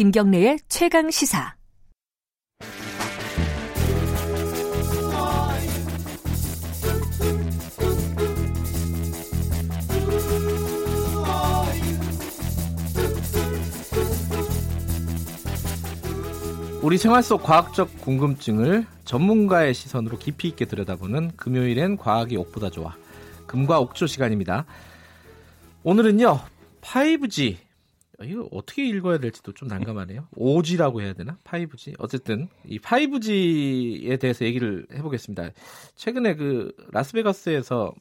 김경래의 최강 시사. 우리 생활 속 과학적 궁금증을 전문가의 시선으로 깊이 있게 들여다보는 금요일엔 과학이 옥보다 좋아 금과 옥조 시간입니다. 오늘은요 5G 이거 어떻게 읽어야 될지도 좀 난감하네요. 5G라고 해야 되나? 5G. 어쨌든 이 5G에 대해서 얘기를 해보겠습니다. 최근에 그 라스베가스에서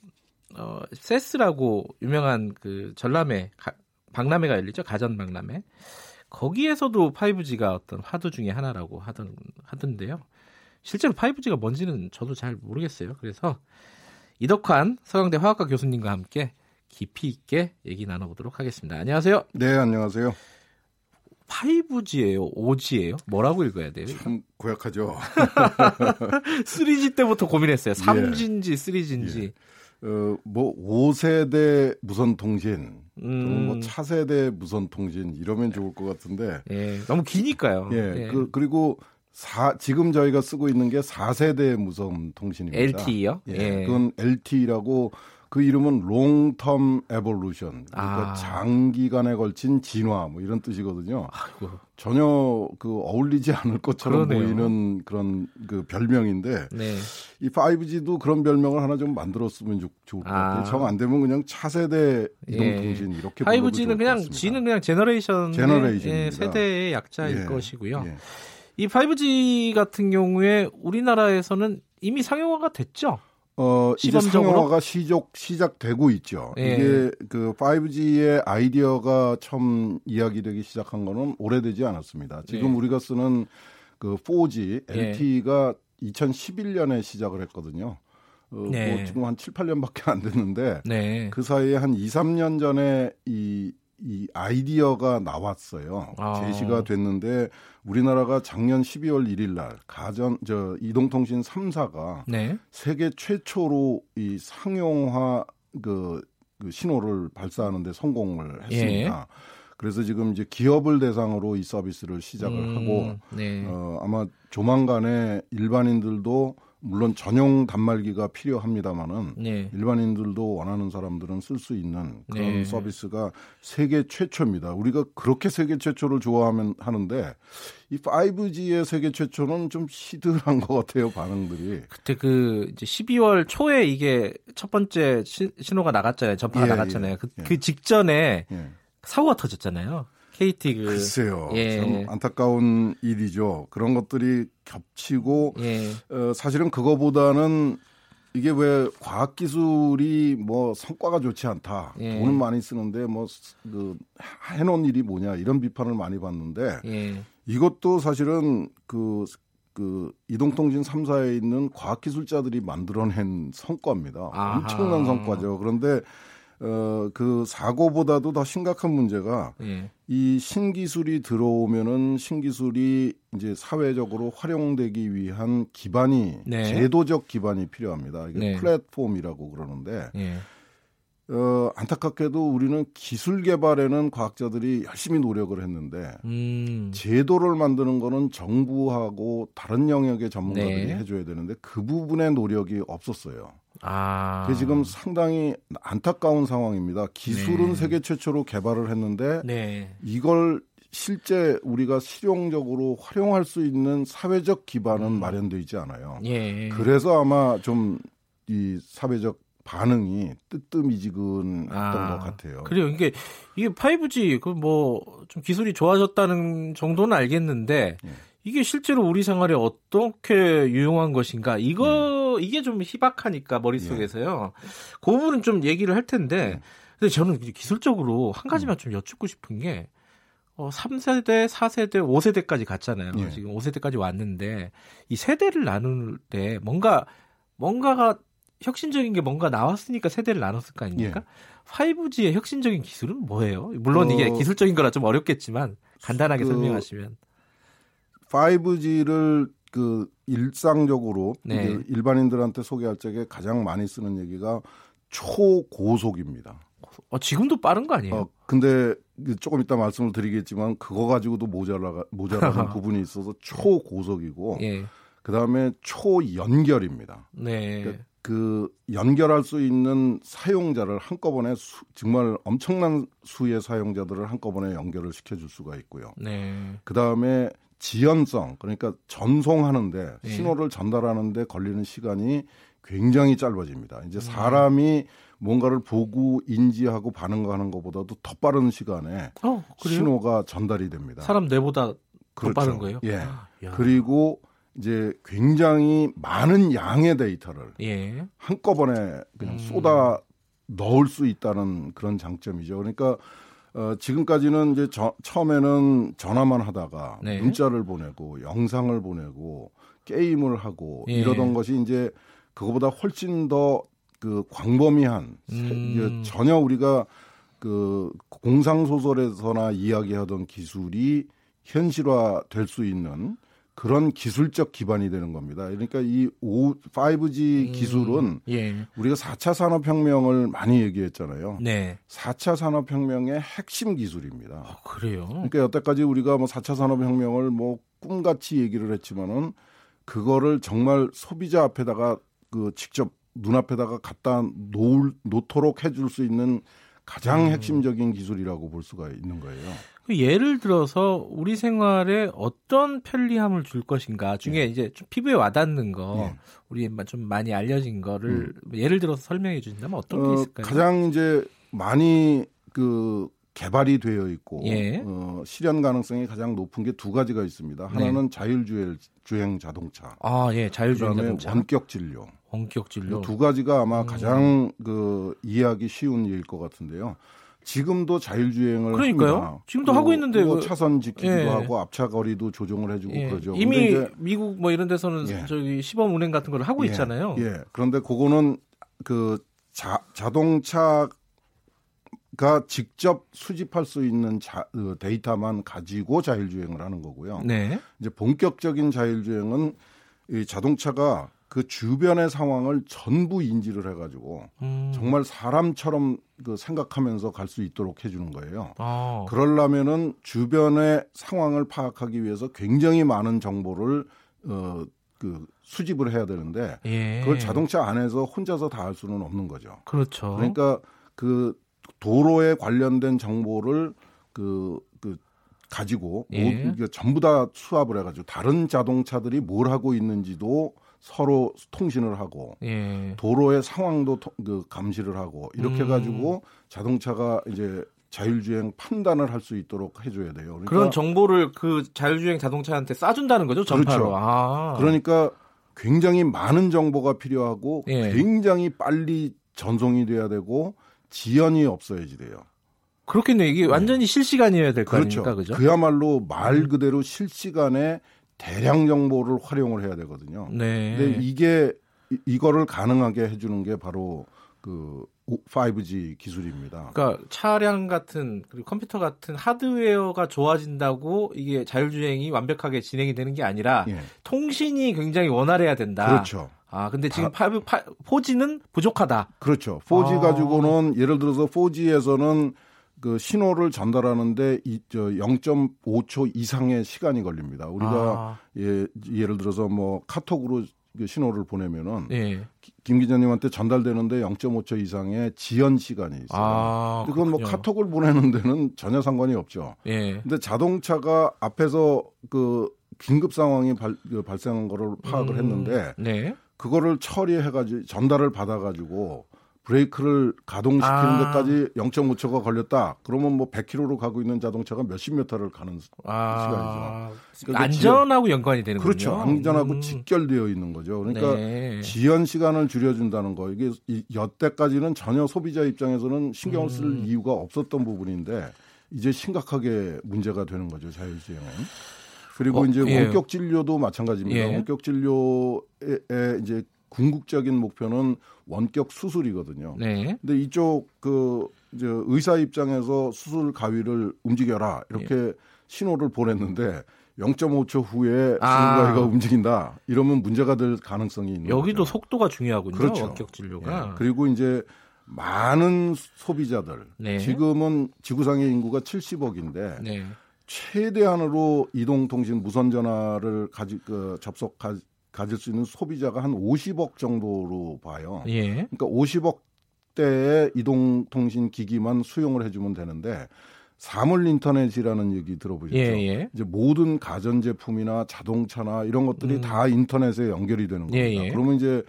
어, 세스라고 유명한 그 전람회 가, 박람회가 열리죠. 가전 박람회. 거기에서도 5G가 어떤 화두 중에 하나라고 하던 하던데요. 실제로 5G가 뭔지는 저도 잘 모르겠어요. 그래서 이덕환 서강대 화학과 교수님과 함께 깊이 있게 얘기 나눠보도록 하겠습니다. 안녕하세요. 네, 안녕하세요. 5G예요, 5G예요? 뭐라고 읽어야 돼요? 참 고약하죠. 3G 때부터 고민했어요. 3G인지 3G인지. 예. 어, 뭐 5세대 무선 통신, 음. 뭐 차세대 무선 통신 이러면 좋을 것 같은데. 예, 너무 기니까요. 예, 예. 그, 그리고 사, 지금 저희가 쓰고 있는 게 4세대 무선 통신입니다. LTE요? 예, 예. 그건 LTE라고 그 이름은 Long Term Evolution. 그러니까 아. 장기간에 걸친 진화 뭐 이런 뜻이거든요. 아이고. 전혀 그 어울리지 않을 것처럼 그러네요. 보이는 그런 그 별명인데 네. 이 5G도 그런 별명을 하나 좀 만들었으면 좋, 좋을 것 같아요. 아. 정 안 되면 그냥 차세대 이동통신 예. 이렇게 5G는 그냥 G는 그냥 generation generation 세대의 약자일 예. 것이고요. 예. 이 5G 같은 경우에 우리나라에서는 이미 상용화가 됐죠. 어, 이제 상용화가 시작, 시작되고 있죠. 예. 이게 그 5G의 아이디어가 처음 이야기되기 시작한 거는 오래되지 않았습니다. 지금 예. 우리가 쓰는 그 4G, LTE가 예. 2011년에 시작을 했거든요. 어, 뭐 네. 뭐 지금 한 7, 8년밖에 안 됐는데 네. 그 사이에 한 2, 3년 전에 이, 이 아이디어가 나왔어요. 아. 제시가 됐는데 우리나라가 작년 12월 1일 날 가전 저 이동통신 3사가 네. 세계 최초로 이 상용화 그, 그 신호를 발사하는 데 성공을 했습니다. 예. 그래서 지금 이제 기업을 대상으로 이 서비스를 시작을 음, 하고 네. 어, 아마 조만간에 일반인들도 물론 전용 단말기가 필요합니다만은 네. 일반인들도 원하는 사람들은 쓸 수 있는 그런 네. 서비스가 세계 최초입니다. 우리가 그렇게 세계 최초를 좋아하면 하는데 이 5G의 세계 최초는 좀 시들한 것 같아요 반응들이. 그때 그 이제 12월 초에 이게 첫 번째 시, 신호가 나갔잖아요. 전파가 예, 나갔잖아요. 그, 예. 그 직전에 예. 사고가 터졌잖아요. KT 그 글쎄요. 예. 참 안타까운 일이죠. 그런 것들이 겹치고 예. 어, 사실은 그거보다는 이게 왜 과학 기술이 뭐 성과가 좋지 않다. 예. 돈을 많이 쓰는데 뭐그 해놓은 일이 뭐냐 이런 비판을 많이 받는데 예. 이것도 사실은 그, 그 이동통신 3사에 있는 과학 기술자들이 만들어낸 성과입니다. 아하. 엄청난 성과죠. 그런데 어, 그 사고보다도 더 심각한 문제가 예. 이 신기술이 들어오면은 신기술이 이제 사회적으로 활용되기 위한 기반이 네. 제도적 기반이 필요합니다. 이게 네. 플랫폼이라고 그러는데 예. 어, 안타깝게도 우리는 기술 개발에는 과학자들이 열심히 노력을 했는데 음. 제도를 만드는 거는 정부하고 다른 영역의 전문가들이 네. 해줘야 되는데 그 부분의 노력이 없었어요. 아. 그게 지금 상당히 안타까운 상황입니다. 기술은 네. 세계 최초로 개발을 했는데 네. 이걸 실제 우리가 실용적으로 활용할 수 있는 사회적 기반은 음. 마련되어 있지 않아요. 예. 그래서 아마 좀 이 사회적 반응이 뜨뜻미지근했던 아, 것 같아요. 그래요. 이게 이게 5G 그 뭐 좀 기술이 좋아졌다는 정도는 알겠는데 예. 이게 실제로 우리 생활에 어떻게 유용한 것인가 이거 음. 이게 좀 희박하니까 머릿속에서요. 예. 그 부분은 좀 얘기를 할 텐데 음. 근데 저는 기술적으로 한 가지만 음. 좀 여쭙고 싶은 게 어, 3세대, 4세대, 5세대까지 갔잖아요. 예. 지금 5세대까지 왔는데 이 세대를 나눌 때 뭔가 뭔가가 혁신적인 게 뭔가 나왔으니까 세대를 나눴을 거 아닙니까? 예. 5G의 혁신적인 기술은 뭐예요? 물론 어... 이게 기술적인 거라 좀 어렵겠지만 간단하게 그... 설명하시면 5G를 그 일상적으로 네. 일반인들한테 소개할 적에 가장 많이 쓰는 얘기가 초고속입니다. 어, 지금도 빠른 거 아니에요? 어, 근데 조금 이따 말씀을 드리겠지만 그거 가지고도 모자라 모자라는 부분이 있어서 초고속이고 예. 그다음에 초연결입니다. 네. 그러니까 그 연결할 수 있는 사용자를 한꺼번에 수, 정말 엄청난 수의 사용자들을 한꺼번에 연결을 시켜줄 수가 있고요. 네. 그 다음에 지연성 그러니까 전송하는데 네. 신호를 전달하는데 걸리는 시간이 굉장히 짧아집니다. 이제 음. 사람이 뭔가를 보고 인지하고 반응하는 것보다도 더 빠른 시간에 어, 신호가 전달이 됩니다. 사람 뇌보다 그렇죠. 더 빠른 거예요? 예. 아, 그리고 이제 굉장히 많은 양의 데이터를 예. 한꺼번에 그냥 음. 쏟아 넣을 수 있다는 그런 장점이죠. 그러니까 어, 지금까지는 이제 저, 처음에는 전화만 하다가 네. 문자를 보내고 영상을 보내고 게임을 하고 예. 이러던 것이 이제 그거보다 훨씬 더 그 광범위한 음. 전혀 우리가 그 공상 소설에서나 이야기하던 기술이 현실화 될 수 있는 그런 기술적 기반이 되는 겁니다. 그러니까 이 5, 5G 음, 기술은 예. 우리가 4차 산업혁명을 많이 얘기했잖아요. 네. 4차 산업혁명의 핵심 기술입니다. 아, 그래요? 그러니까 여태까지 우리가 뭐 4차 산업혁명을 뭐 꿈같이 얘기를 했지만은 그거를 정말 소비자 앞에다가 그 직접 눈앞에다가 갖다 놓을, 놓도록 해줄 수 있는 가장 음. 핵심적인 기술이라고 볼 수가 있는 거예요. 그 예를 들어서 우리 생활에 어떤 편리함을 줄 것인가 중에 네. 이제 좀 피부에 와닿는 거 네. 우리 좀 많이 알려진 거를 음. 예를 들어서 설명해 주신다면 어떤 어, 게 있을까요? 가장 이제 많이 그 개발이 되어 있고 예. 어, 실현 가능성이 가장 높은 게 두 가지가 있습니다. 네. 하나는 네. 자율주행 주행 자동차. 아, 예, 자율주행 자동차. 원격 진료. 원격 진료. 두 가지가 아마 음. 가장 그 이해하기 쉬운 일일 것 같은데요. 지금도 자율주행을 그러니까요. 합니다. 지금도 하고 있는데 뭐 차선 지키기도 예. 하고 앞차 거리도 조정을 해주고 예. 그러죠. 이미 미국 뭐 이런 데서는 예. 저기 시범 운행 같은 걸 하고 예. 있잖아요. 예. 그런데 그거는 그 자, 자동차가 직접 수집할 수 있는 자, 그 데이터만 가지고 자율주행을 하는 거고요. 네. 이제 본격적인 자율주행은 이 자동차가 그 주변의 상황을 전부 인지를 해가지고 음. 정말 사람처럼 그 생각하면서 갈 수 있도록 해주는 거예요. 아. 그러려면은 주변의 상황을 파악하기 위해서 굉장히 많은 정보를 어 그 수집을 해야 되는데 예. 그걸 자동차 안에서 혼자서 다 할 수는 없는 거죠. 그렇죠. 그러니까 그 도로에 관련된 정보를 그, 그 가지고 예. 모, 전부 다 수합을 해가지고 다른 자동차들이 뭘 하고 있는지도 서로 통신을 하고 예. 도로의 상황도 그 감시를 하고 이렇게 음. 해가지고 자동차가 이제 자율주행 판단을 할 수 있도록 해줘야 돼요. 그러니까 그런 정보를 그 자율주행 자동차한테 쏴준다는 거죠, 전파로. 그렇죠. 아. 그러니까 굉장히 많은 정보가 필요하고 예. 굉장히 빨리 전송이 돼야 되고 지연이 없어야지 돼요. 그렇겠네요. 이게 네. 완전히 실시간이어야 될거 그렇죠. 아닙니까, 그죠? 그야말로 말 음. 그대로 실시간에 대량 정보를 활용을 해야 되거든요. 네. 근데 이게 이거를 가능하게 해주는 게 바로 그 5G 기술입니다. 그러니까 차량 같은 그리고 컴퓨터 같은 하드웨어가 좋아진다고 이게 자율주행이 완벽하게 진행이 되는 게 아니라 예. 통신이 굉장히 원활해야 된다. 그렇죠. 아 근데 지금 파, 파, 4G는 부족하다. 그렇죠. 4G 아. 가지고는 예를 들어서 4G에서는 그 신호를 전달하는데 이 저 0.5초 이상의 시간이 걸립니다. 우리가 아. 예, 예를 들어서 뭐 카톡으로 그 신호를 보내면은 예. 김 기자님한테 전달되는데 0.5초 이상의 지연 시간이 있어요. 아, 그건 뭐 카톡을 보내는 데는 전혀 상관이 없죠. 예. 근데 자동차가 앞에서 그 긴급 상황이 발, 그 발생한 거를 파악을 음, 했는데 네. 그거를 처리해가지고 전달을 받아가지고 브레이크를 가동시키는 아. 데까지 0.5초가 걸렸다. 그러면 뭐 100km로 가고 있는 자동차가 몇십 미터를 가는 아. 시간이죠. 그러니까 안전하고 지연, 연관이 되는 거죠. 그렇죠. 안전하고 음. 직결되어 있는 거죠. 그러니까 네. 지연 시간을 줄여준다는 거 이게 여태까지는 전혀 소비자 입장에서는 신경을 쓸 음. 이유가 없었던 부분인데 이제 심각하게 문제가 되는 거죠. 자율주행은. 그리고 어, 이제 예. 원격 진료도 마찬가지입니다. 예. 원격 진료에 이제 궁극적인 목표는 원격 수술이거든요. 네. 근데 이쪽 그 이제 의사 입장에서 수술 가위를 움직여라 이렇게 예. 신호를 보냈는데 0.5초 후에 아. 신가가 움직인다. 이러면 문제가 될 가능성이 있는 여기도 거죠. 속도가 중요하군요. 그렇죠. 원격 진료가. 예. 그리고 이제 많은 소비자들 네. 지금은 지구상의 인구가 70억인데 네. 최대한으로 이동통신 무선 전화를 가지 그 접속 가, 가질 수 있는 소비자가 한 50억 정도로 봐요. 예. 그러니까 50억 대의 이동통신 기기만 수용을 해주면 되는데 사물 인터넷이라는 얘기 들어보셨죠? 예, 예. 이제 모든 가전 제품이나 자동차나 이런 것들이 음. 다 인터넷에 연결이 되는 겁니다. 예, 예. 그러면 이제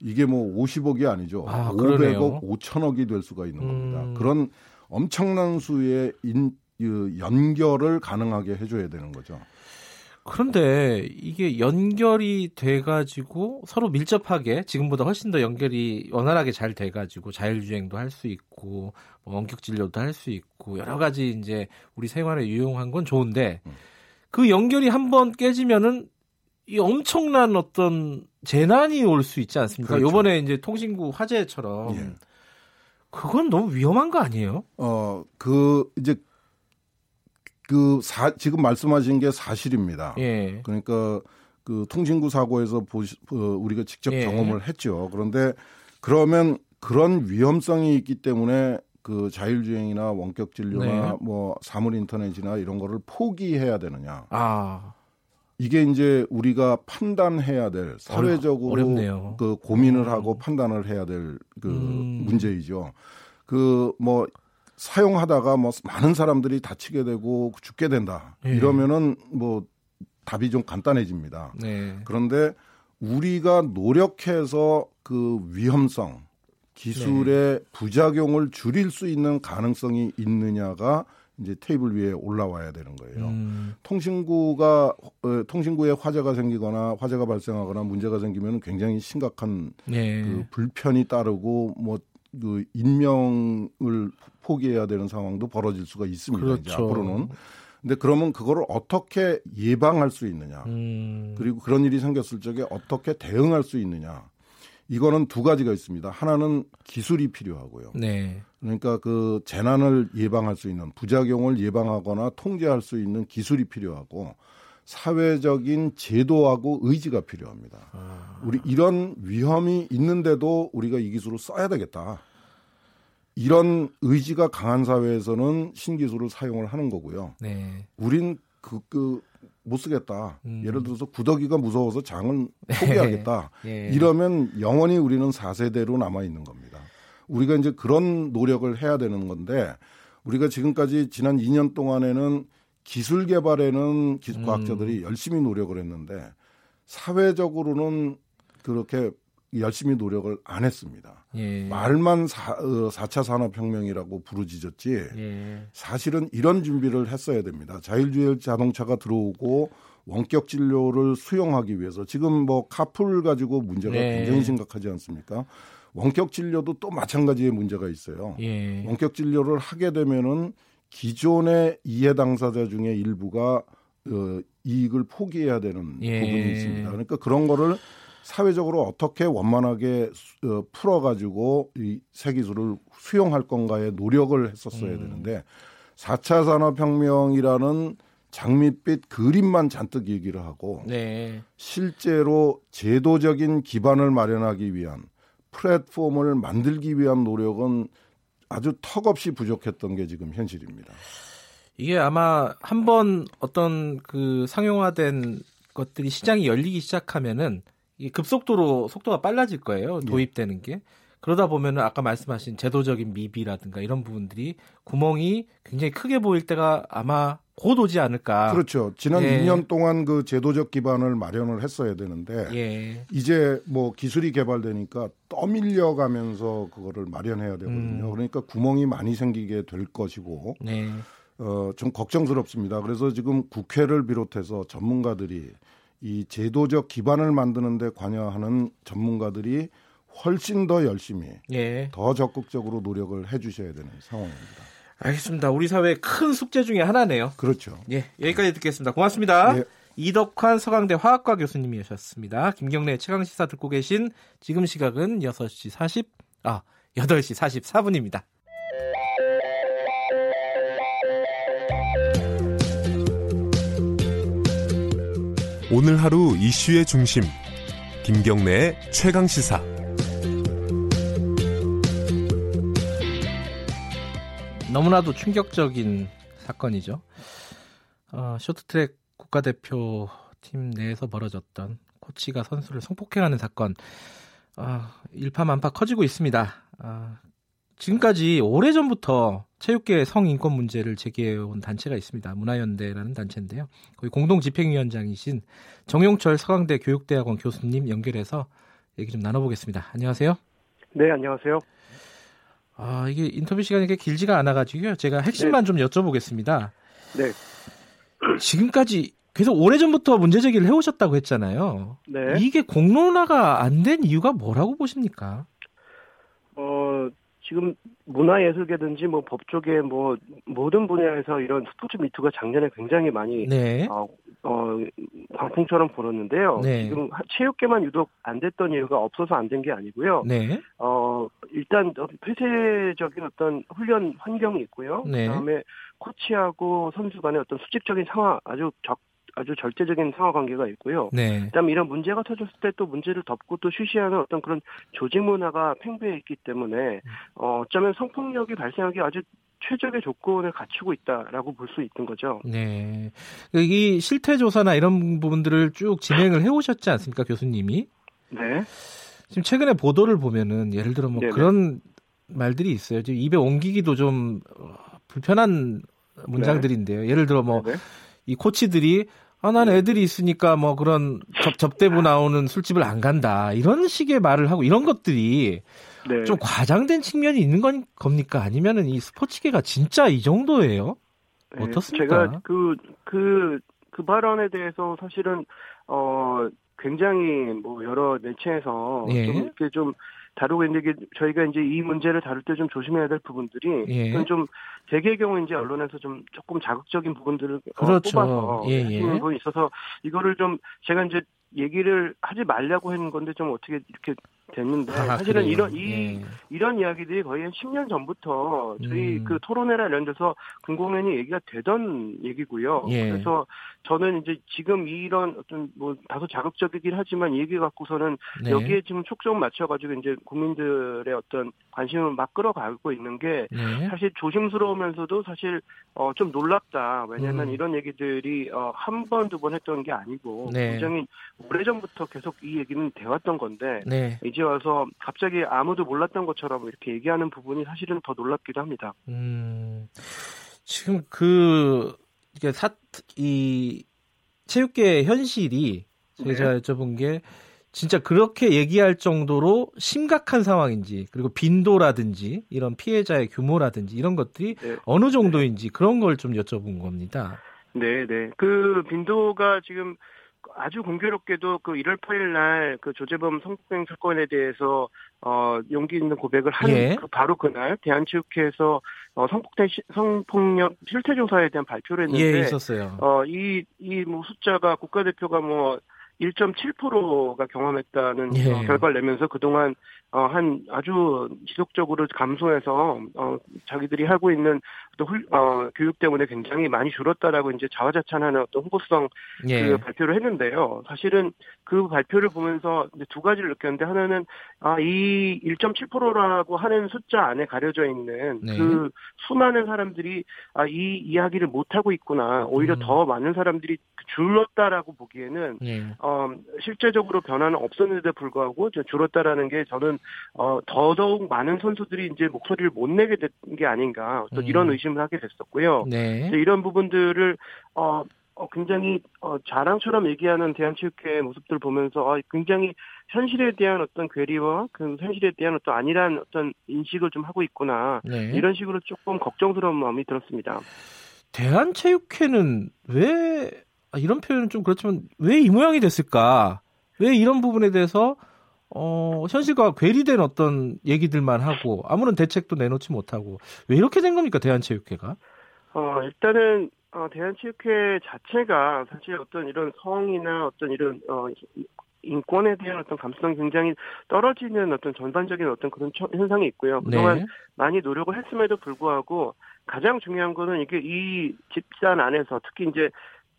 이게 뭐 50억이 아니죠. 아, 500억, 그러네요. 5천억이 될 수가 있는 겁니다. 음. 그런 엄청난 수의 인, 연결을 가능하게 해줘야 되는 거죠. 그런데 이게 연결이 돼가지고 서로 밀접하게 지금보다 훨씬 더 연결이 원활하게 잘 돼가지고 자율주행도 할 수 있고 뭐 원격 진료도 할 수 있고 여러 가지 이제 우리 생활에 유용한 건 좋은데 그 연결이 한번 깨지면은 이 엄청난 어떤 재난이 올 수 있지 않습니까? 그렇죠. 요번에 이제 통신구 화재처럼 예. 그건 너무 위험한 거 아니에요? 어, 그 이제 그 사, 지금 말씀하신 게 사실입니다. 예. 그러니까 그 통신구 사고에서 보시, 어, 우리가 직접 예. 경험을 했죠. 그런데 그러면 그런 위험성이 있기 때문에 그 자율주행이나 원격 진료나 네. 뭐 사물 인터넷이나 이런 거를 포기해야 되느냐. 아. 이게 이제 우리가 판단해야 될 사회적으로 어렵네요. 그 고민을 하고 음. 판단을 해야 될그 음. 문제이죠. 그 뭐 사용하다가 뭐 많은 사람들이 다치게 되고 죽게 된다. 네. 이러면은 뭐 답이 좀 간단해집니다. 네. 그런데 우리가 노력해서 그 위험성, 기술의 네. 부작용을 줄일 수 있는 가능성이 있느냐가 이제 테이블 위에 올라와야 되는 거예요. 음. 통신구가 어, 통신구에 화재가 생기거나 화재가 발생하거나 문제가 생기면 굉장히 심각한 네. 그 불편이 따르고 뭐그 인명을 포기해야 되는 상황도 벌어질 수가 있습니다. 그렇죠. 이제 앞으로는. 근데 그러면 그거를 어떻게 예방할 수 있느냐. 음. 그리고 그런 일이 생겼을 적에 어떻게 대응할 수 있느냐. 이거는 두 가지가 있습니다. 하나는 기술이 필요하고요. 네. 그러니까 그 재난을 예방할 수 있는 부작용을 예방하거나 통제할 수 있는 기술이 필요하고 사회적인 제도하고 의지가 필요합니다. 아. 우리 이런 위험이 있는데도 우리가 이 기술을 써야 되겠다. 이런 의지가 강한 사회에서는 신기술을 사용을 하는 거고요. 네. 우린 그, 그, 못 쓰겠다. 음. 예를 들어서 구더기가 무서워서 장은 포기하겠다. 예. 이러면 영원히 우리는 4세대로 남아 있는 겁니다. 우리가 이제 그런 노력을 해야 되는 건데 우리가 지금까지 지난 2년 동안에는 기술 개발에는 기술 음. 과학자들이 음. 열심히 노력을 했는데 사회적으로는 그렇게 열심히 노력을 안 했습니다. 예. 말만 사, 어, 4차 산업혁명이라고 부르짖었지 예. 사실은 이런 준비를 했어야 됩니다. 자율주행 자동차가 들어오고 원격 진료를 수용하기 위해서 지금 뭐 카풀 가지고 문제가 네. 굉장히 심각하지 않습니까? 원격 진료도 또 마찬가지의 문제가 있어요. 예. 원격 진료를 하게 되면은 기존의 이해 당사자 중에 일부가 어, 이익을 포기해야 되는 예. 부분이 있습니다. 그러니까 그런 거를 사회적으로 어떻게 원만하게 어, 풀어가지고 이 새 기술을 수용할 건가에 노력을 했었어야 음. 되는데 4차 산업혁명이라는 장밋빛 그림만 잔뜩 얘기를 하고 네. 실제로 제도적인 기반을 마련하기 위한 플랫폼을 만들기 위한 노력은 아주 턱없이 부족했던 게 지금 현실입니다. 이게 아마 한번 어떤 그 상용화된 것들이 시장이 열리기 시작하면은 이 급속도로 속도가 빨라질 거예요. 네. 도입되는 게. 그러다 보면은 아까 말씀하신 제도적인 미비라든가 이런 부분들이 구멍이 굉장히 크게 보일 때가 아마 곧 오지 않을까. 그렇죠. 지난 예. 2년 동안 그 제도적 기반을 마련을 했어야 되는데 예. 이제 뭐 기술이 개발되니까 떠밀려 가면서 그거를 마련해야 되거든요. 음. 그러니까 구멍이 많이 생기게 될 것이고 네. 어, 좀 걱정스럽습니다. 그래서 지금 국회를 비롯해서 전문가들이 이 제도적 기반을 만드는데 관여하는 전문가들이 훨씬 더 열심히 예. 더 적극적으로 노력을 해주셔야 되는 상황입니다. 알겠습니다. 우리 사회의 큰 숙제 중에 하나네요. 그렇죠. 예, 여기까지 듣겠습니다. 고맙습니다. 예. 이덕환 서강대 화학과 교수님이셨습니다. 김경래 최강 시사 듣고 계신 지금 시각은 6시 40, 아, 8시 44분입니다. 오늘 하루 이슈의 중심 김경래의 최강 시사 너무나도 충격적인 사건이죠. 어, 쇼트트랙 국가대표 팀 내에서 벌어졌던 코치가 선수를 성폭행하는 사건 어, 일파만파 커지고 있습니다. 어, 지금까지 오래전부터 체육계 성인권 문제를 제기해온 단체가 있습니다. 문화연대라는 단체인데요. 거기 공동 집행위원장이신 정용철 서강대 교육대학원 교수님 연결해서 얘기 좀 나눠보겠습니다. 안녕하세요. 네, 안녕하세요. 아, 이게 인터뷰 시간이 길지가 않아가지고요. 제가 핵심만 네. 좀 여쭤보겠습니다. 네. 지금까지 계속 오래전부터 문제 제기를 해오셨다고 했잖아요. 네. 이게 공론화가 안 된 이유가 뭐라고 보십니까? 어, 지금 문화예술계든지 뭐 법조계 뭐 모든 분야에서 이런 스포츠 미투가 작년에 굉장히 많이 네. 어, 어 광풍처럼 불었는데요. 네. 지금 체육계만 유독 안 됐던 이유가 없어서 안 된 게 아니고요. 네. 어 일단 폐쇄적인 어떤 훈련 환경이 있고요. 네. 그다음에 코치하고 선수 간의 어떤 수직적인 상황 아주 적 아주 절대적인 상하 관계가 있고요. 네. 그다음에 이런 문제가 터졌을 때 또 문제를 덮고 또 쉬쉬하는 어떤 그런 조직 문화가 팽배해 있기 때문에 어, 어쩌면 성폭력이 발생하기 아주 최적의 조건을 갖추고 있다라고 볼 수 있는 거죠. 네. 이 실태 조사나 이런 부분들을 쭉 진행을 해 오셨지 않습니까, 교수님이? 네. 지금 최근에 보도를 보면은 예를 들어 뭐 네네. 그런 말들이 있어요. 지금 입에 옮기기도 좀 어, 불편한 문장들인데요. 예를 들어 뭐 이 코치들이 아, 난 애들이 있으니까 뭐 그런 접, 접대부 나오는 술집을 안 간다. 이런 식의 말을 하고 이런 것들이 네. 좀 과장된 측면이 있는 건 겁니까? 아니면은 이 스포츠계가 진짜 이 정도예요? 네, 어떻습니까? 제가 그, 그, 그 발언에 대해서 사실은, 어, 굉장히 뭐 여러 매체에서 예. 좀 이렇게 좀 다루고 있는 게 저희가 이제 이 문제를 다룰 때 좀 조심해야 될 부분들이 예. 좀 대개의 경우 이제 언론에서 좀 조금 자극적인 부분들을 어, 그렇죠. 뽑아서 예, 예. 하는 부분이 있어서 이거를 좀 제가 이제 얘기를 하지 말라고 했는 건데 좀 어떻게 이렇게 됐는데 아, 사실은 그래요? 이런 이 예. 이런 이야기들이 거의 한 10년 전부터 저희 음. 그 토론회나 이런 데서 공공연히 얘기가 되던 얘기고요. 예. 그래서 저는 이제 지금 이런 어떤 뭐 다소 자극적이긴 하지만 이 얘기 갖고서는 네. 여기에 지금 초점 맞춰가지고 이제 국민들의 어떤 관심을 막 끌어가고 있는 게 네. 사실 조심스러우면서도 사실 어 좀 놀랍다. 왜냐하면 음. 이런 얘기들이 어 한 번 두 번 했던 게 아니고 네. 굉장히 오래 전부터 계속 이 얘기는 돼왔던 건데 네. 이제 와서 갑자기 아무도 몰랐던 것처럼 이렇게 얘기하는 부분이 사실은 더 놀랍기도 합니다. 음, 지금 그, 이게 사, 이, 체육계 현실이 네. 제가 여쭤본 게 진짜 그렇게 얘기할 정도로 심각한 상황인지 그리고 빈도라든지 이런 피해자의 규모라든지 이런 것들이 네. 어느 정도인지 그런 걸 좀 여쭤본 겁니다. 네, 네. 그 빈도가 지금 아주 공교롭게도 그 1월 8일 날 그 조재범 성폭행 사건에 대해서 어 용기 있는 고백을 한 예. 그 바로 그날 대한체육회에서 어 성폭행 시, 성폭력 실태 조사에 대한 발표를 했는데 예, 있었어요. 어이 이 뭐 숫자가 국가대표가 뭐 1.7%가 경험했다는 예. 어, 결과를 내면서 그동안 어, 한 아주 지속적으로 감소해서 어, 자기들이 하고 있는 또 훌, 어, 교육 때문에 굉장히 많이 줄었다라고 이제 자화자찬하는 어떤 홍보성 예. 그 발표를 했는데요. 사실은 그 발표를 보면서 이제 두 가지를 느꼈는데 하나는 아, 이 1.7%라고 하는 숫자 안에 가려져 있는 네. 그 수많은 사람들이 아, 이 이야기를 못 하고 있구나. 오히려 음. 더 많은 사람들이 줄었다라고 보기에는 예. 어, 실제적으로 변화는 없었는데도 불구하고 저 줄었다라는 게 저는 어, 더더욱 많은 선수들이 이제 목소리를 못 내게 된 게 아닌가 또 음. 이런 의 심을 하게 됐었고요. 네. 이런 부분들을 어, 어, 굉장히 어, 자랑처럼 얘기하는 대한체육회의 모습들 보면서 어, 굉장히 현실에 대한 어떤 괴리와 그 현실에 대한 어떤 아니란 어떤 인식을 좀 하고 있구나 네. 이런 식으로 조금 걱정스러운 마음이 들었습니다. 대한체육회는 왜 아, 이런 표현은 좀 그렇지만 왜 이 모양이 됐을까? 왜 이런 부분에 대해서 어, 현실과 괴리된 어떤 얘기들만 하고 아무런 대책도 내놓지 못하고 왜 이렇게 된 겁니까 대한체육회가? 어, 일단은 어, 대한체육회 자체가 사실 어떤 이런 성이나 어떤 이런 어, 인권에 대한 어떤 감수성이 굉장히 떨어지는 어떤 전반적인 어떤 그런 처, 현상이 있고요. 그동안 네. 많이 노력을 했음에도 불구하고 가장 중요한 거는 이게 이 집단 안에서 특히 이제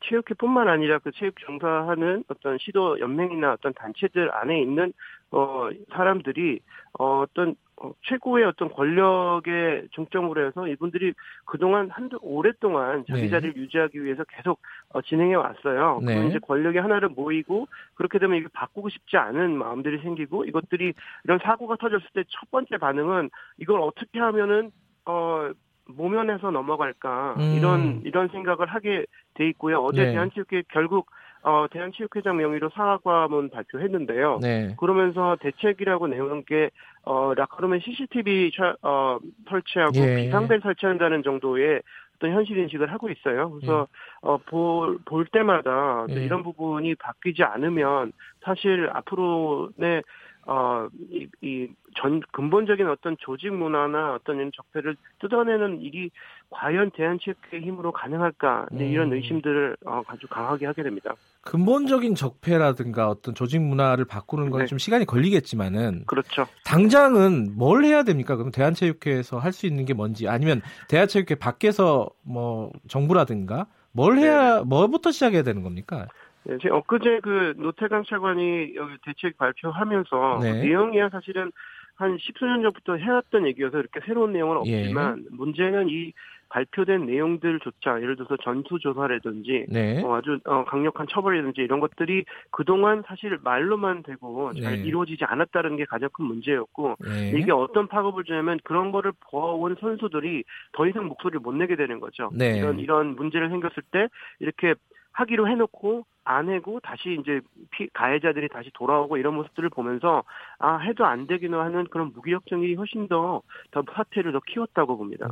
체육회뿐만 아니라 그 체육 종사하는 어떤 시도 연맹이나 어떤 단체들 안에 있는 어 사람들이 어 어떤 어, 최고의 어떤 권력의 중점으로 해서 이분들이 그동안 한두 오랫동안 자기 네. 자리를 유지하기 위해서 계속 어, 진행해 왔어요. 네. 그럼 이제 권력이 하나를 모이고 그렇게 되면 이게 바꾸고 싶지 않은 마음들이 생기고 이것들이 이런 사고가 터졌을 때 첫 번째 반응은 이걸 어떻게 하면은 어 모면에서 넘어갈까 음. 이런 이런 생각을 하게 돼 있고요. 어제 네. 대한체육회 결국 어, 대한체육회장 명의로 사과문 발표했는데요. 네. 그러면서 대책이라고 내놓은 게 어, 라카룸에 CCTV 어, 설치하고 예. 비상벨 설치한다는 정도의 어떤 현실 인식을 하고 있어요. 그래서 예. 어, 볼, 볼 때마다 예. 이런 부분이 바뀌지 않으면 사실 앞으로의 어, 이, 이, 전, 근본적인 어떤 조직 문화나 어떤 이런 적폐를 뜯어내는 일이 과연 대한체육회 힘으로 가능할까, 네, 이런 음. 의심들을 어, 아주 강하게 하게 됩니다. 근본적인 적폐라든가 어떤 조직 문화를 바꾸는 건좀 네. 시간이 걸리겠지만은. 그렇죠. 당장은 뭘 해야 됩니까? 그럼 대한체육회에서 할 수 있는 게 뭔지 아니면 대한체육회 밖에서 뭐 정부라든가 뭘 해야, 네. 뭐부터 시작해야 되는 겁니까? 네, 제 엊그제 그 노태강 차관이 여기 대책 발표하면서 네. 그 내용이야 사실은 한 십수년 전부터 해왔던 얘기여서 이렇게 새로운 내용은 예. 없지만 예. 문제는 이 발표된 내용들조차 예를 들어서 전수조사라든지 네. 어, 아주 어, 강력한 처벌이라든지 이런 것들이 그동안 사실 말로만 되고 잘 네. 이루어지지 않았다는 게 가장 큰 문제였고 네. 이게 어떤 파급을 주냐면 그런 거를 보아온 선수들이 더 이상 목소리를 못 내게 되는 거죠. 네. 이런 이런 문제를 생겼을 때 이렇게 하기로 해놓고 안 해고 다시 이제 피, 가해자들이 다시 돌아오고 이런 모습들을 보면서 아 해도 안 되기는 하는 그런 무기력증이 훨씬 더 더 사태를 더 키웠다고 봅니다.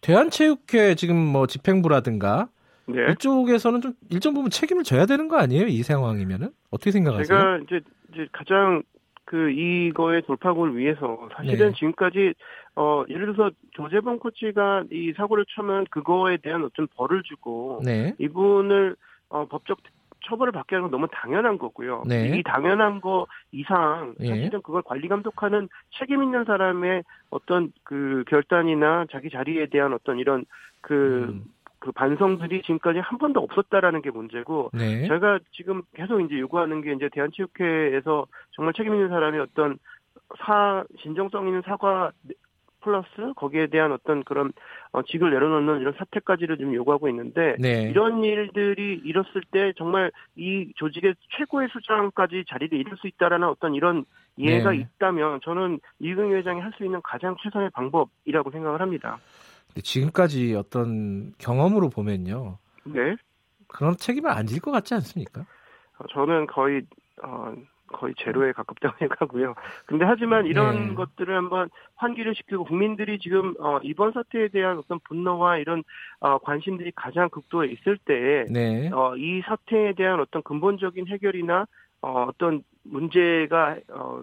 대한체육회 지금 뭐 집행부라든가 네. 이쪽에서는 좀 일정 부분 책임을 져야 되는 거 아니에요? 이 상황이면은 어떻게 생각하세요? 제가 이제 이제 가장 그 이거의 돌파구를 위해서 사실은 네. 지금까지 어 예를 들어서 조재범 코치가 이 사고를 쳐면 그거에 대한 어떤 벌을 주고 네. 이분을 어 법적 처벌을 받게 하는 건 너무 당연한 거고요. 네. 이 당연한 거 이상 예. 사실은 그걸 관리 감독하는 책임 있는 사람의 어떤 그 결단이나 자기 자리에 대한 어떤 이런 그, 음. 그 반성들이 지금까지 한 번도 없었다라는 게 문제고 네. 제가 지금 계속 이제 요구하는 게 이제 대한체육회에서 정말 책임 있는 사람이 어떤 사 진정성 있는 사과 플러스 거기에 대한 어떤 그런 어, 직을 내려놓는 이런 사태까지를 좀 요구하고 있는데 네. 이런 일들이 일었을 때 정말 이 조직의 최고의 수장까지 자리를 잃을 수 있다라는 어떤 이런 이해가 네. 있다면 저는 이승 회장이 할 수 있는 가장 최선의 방법이라고 생각을 합니다. 지금까지 어떤 경험으로 보면요. 네. 그런 책임을 안 질 것 같지 않습니까? 어, 저는 거의 어, 거의 제로에 가깝다고 생각하고요. 근데 하지만 이런 네. 것들을 한번 환기를 시키고 국민들이 지금 어, 이번 사태에 대한 어떤 분노와 이런 어, 관심들이 가장 극도에 있을 때, 네. 어, 이 사태에 대한 어떤 근본적인 해결이나 어, 어떤 문제가 어,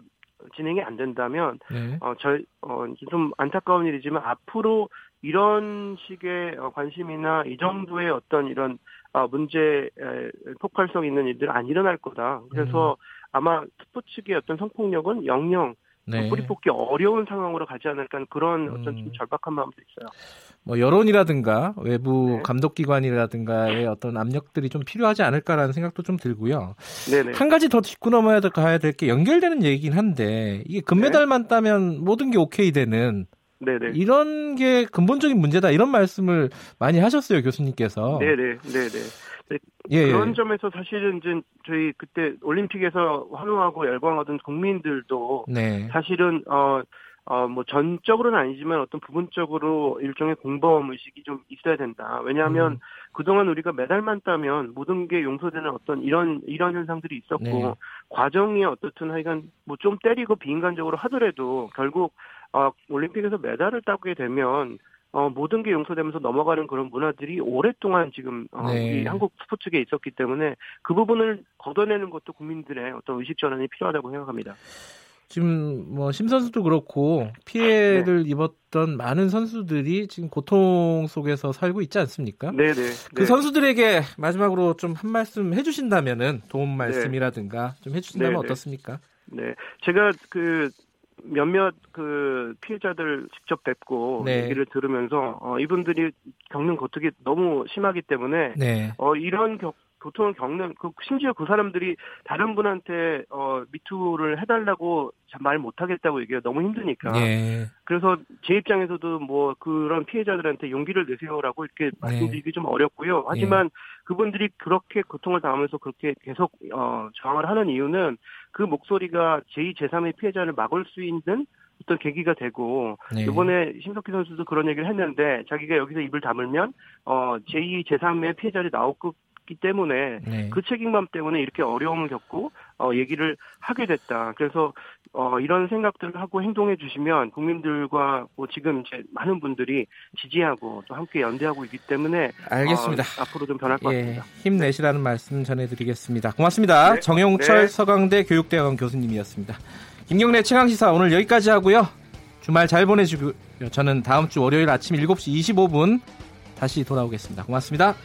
진행이 안 된다면 네. 어, 저, 어, 좀 안타까운 일이지만 앞으로 이런 식의 어, 관심이나 이 정도의 어떤 이런 어, 문제 폭발성 있는 일들은 안 일어날 거다. 그래서 음. 아마 스포츠계 어떤 성폭력은 영영 네. 뿌리 뽑기 어려운 상황으로 가지 않을까 그런 음. 어떤 좀 절박한 마음도 있어요. 뭐 여론이라든가 외부 네. 감독기관이라든가의 어떤 압력들이 좀 필요하지 않을까라는 생각도 좀 들고요. 네네. 한 가지 더 짚고 넘어야 가야 될 게 연결되는 얘기긴 한데 이게 금메달만 네. 따면 모든 게 오케이 되는 네네. 이런 게 근본적인 문제다 이런 말씀을 많이 하셨어요 교수님께서. 네네 네네. 예, 그런 예. 점에서 사실은 이제 저희 그때 올림픽에서 환호하고 열광하던 국민들도 네. 사실은 어. 어, 뭐, 전적으로는 아니지만 어떤 부분적으로 일종의 공범 의식이 좀 있어야 된다. 왜냐하면 음. 그동안 우리가 메달만 따면 모든 게 용서되는 어떤 이런, 이런 현상들이 있었고, 네. 과정이 어떻든 하여간 뭐 좀 때리고 비인간적으로 하더라도 결국, 어, 올림픽에서 메달을 따게 되면 어, 모든 게 용서되면서 넘어가는 그런 문화들이 오랫동안 지금 어, 네. 이 한국 스포츠계에 있었기 때문에 그 부분을 걷어내는 것도 국민들의 어떤 의식 전환이 필요하다고 생각합니다. 지금 뭐 심 선수도 그렇고 피해를 네. 입었던 많은 선수들이 지금 고통 속에서 살고 있지 않습니까? 네네. 네. 그 네. 선수들에게 마지막으로 좀 한 말씀 해주신다면은 도움 말씀이라든가 네. 좀 해주신다면 네네. 어떻습니까? 네, 제가 그 몇몇 그 피해자들 직접 뵙고 네. 얘기를 들으면서 어, 이분들이 겪는 고통이 너무 심하기 때문에 네. 어, 이런 격, 고통을 겪는 그 심지어 그 사람들이 다른 분한테 어 미투를 해달라고 말 못하겠다고 얘기해요. 너무 힘드니까. 네. 그래서 제 입장에서도 뭐 그런 피해자들한테 용기를 내세요라고 이렇게 말씀드리기 네. 좀 어렵고요. 하지만 네. 그분들이 그렇게 고통을 당하면서 그렇게 계속 어 저항을 하는 이유는 그 목소리가 제2, 제3의 피해자를 막을 수 있는 어떤 계기가 되고 네. 이번에 심석희 선수도 그런 얘기를 했는데 자기가 여기서 입을 다물면 어 제2, 제3의 피해자를 나오고 있기 때문에 네. 그 책임감 때문에 이렇게 어려움을 겪고 어, 얘기를 하게 됐다. 그래서 어, 이런 생각들을 하고 행동해 주시면 국민들과 뭐 지금 이제 많은 분들이 지지하고 또 함께 연대하고 있기 때문에 알겠습니다. 어, 앞으로 좀 변할 것 예, 같습니다. 힘내시라는 말씀 전해드리겠습니다. 고맙습니다. 네. 정용철 네. 서강대 교육대학원 교수님이었습니다. 김경래 최강시사 오늘 여기까지 하고요. 주말 잘 보내시고요. 저는 다음 주 월요일 아침 7시 25분 다시 돌아오겠습니다. 고맙습니다.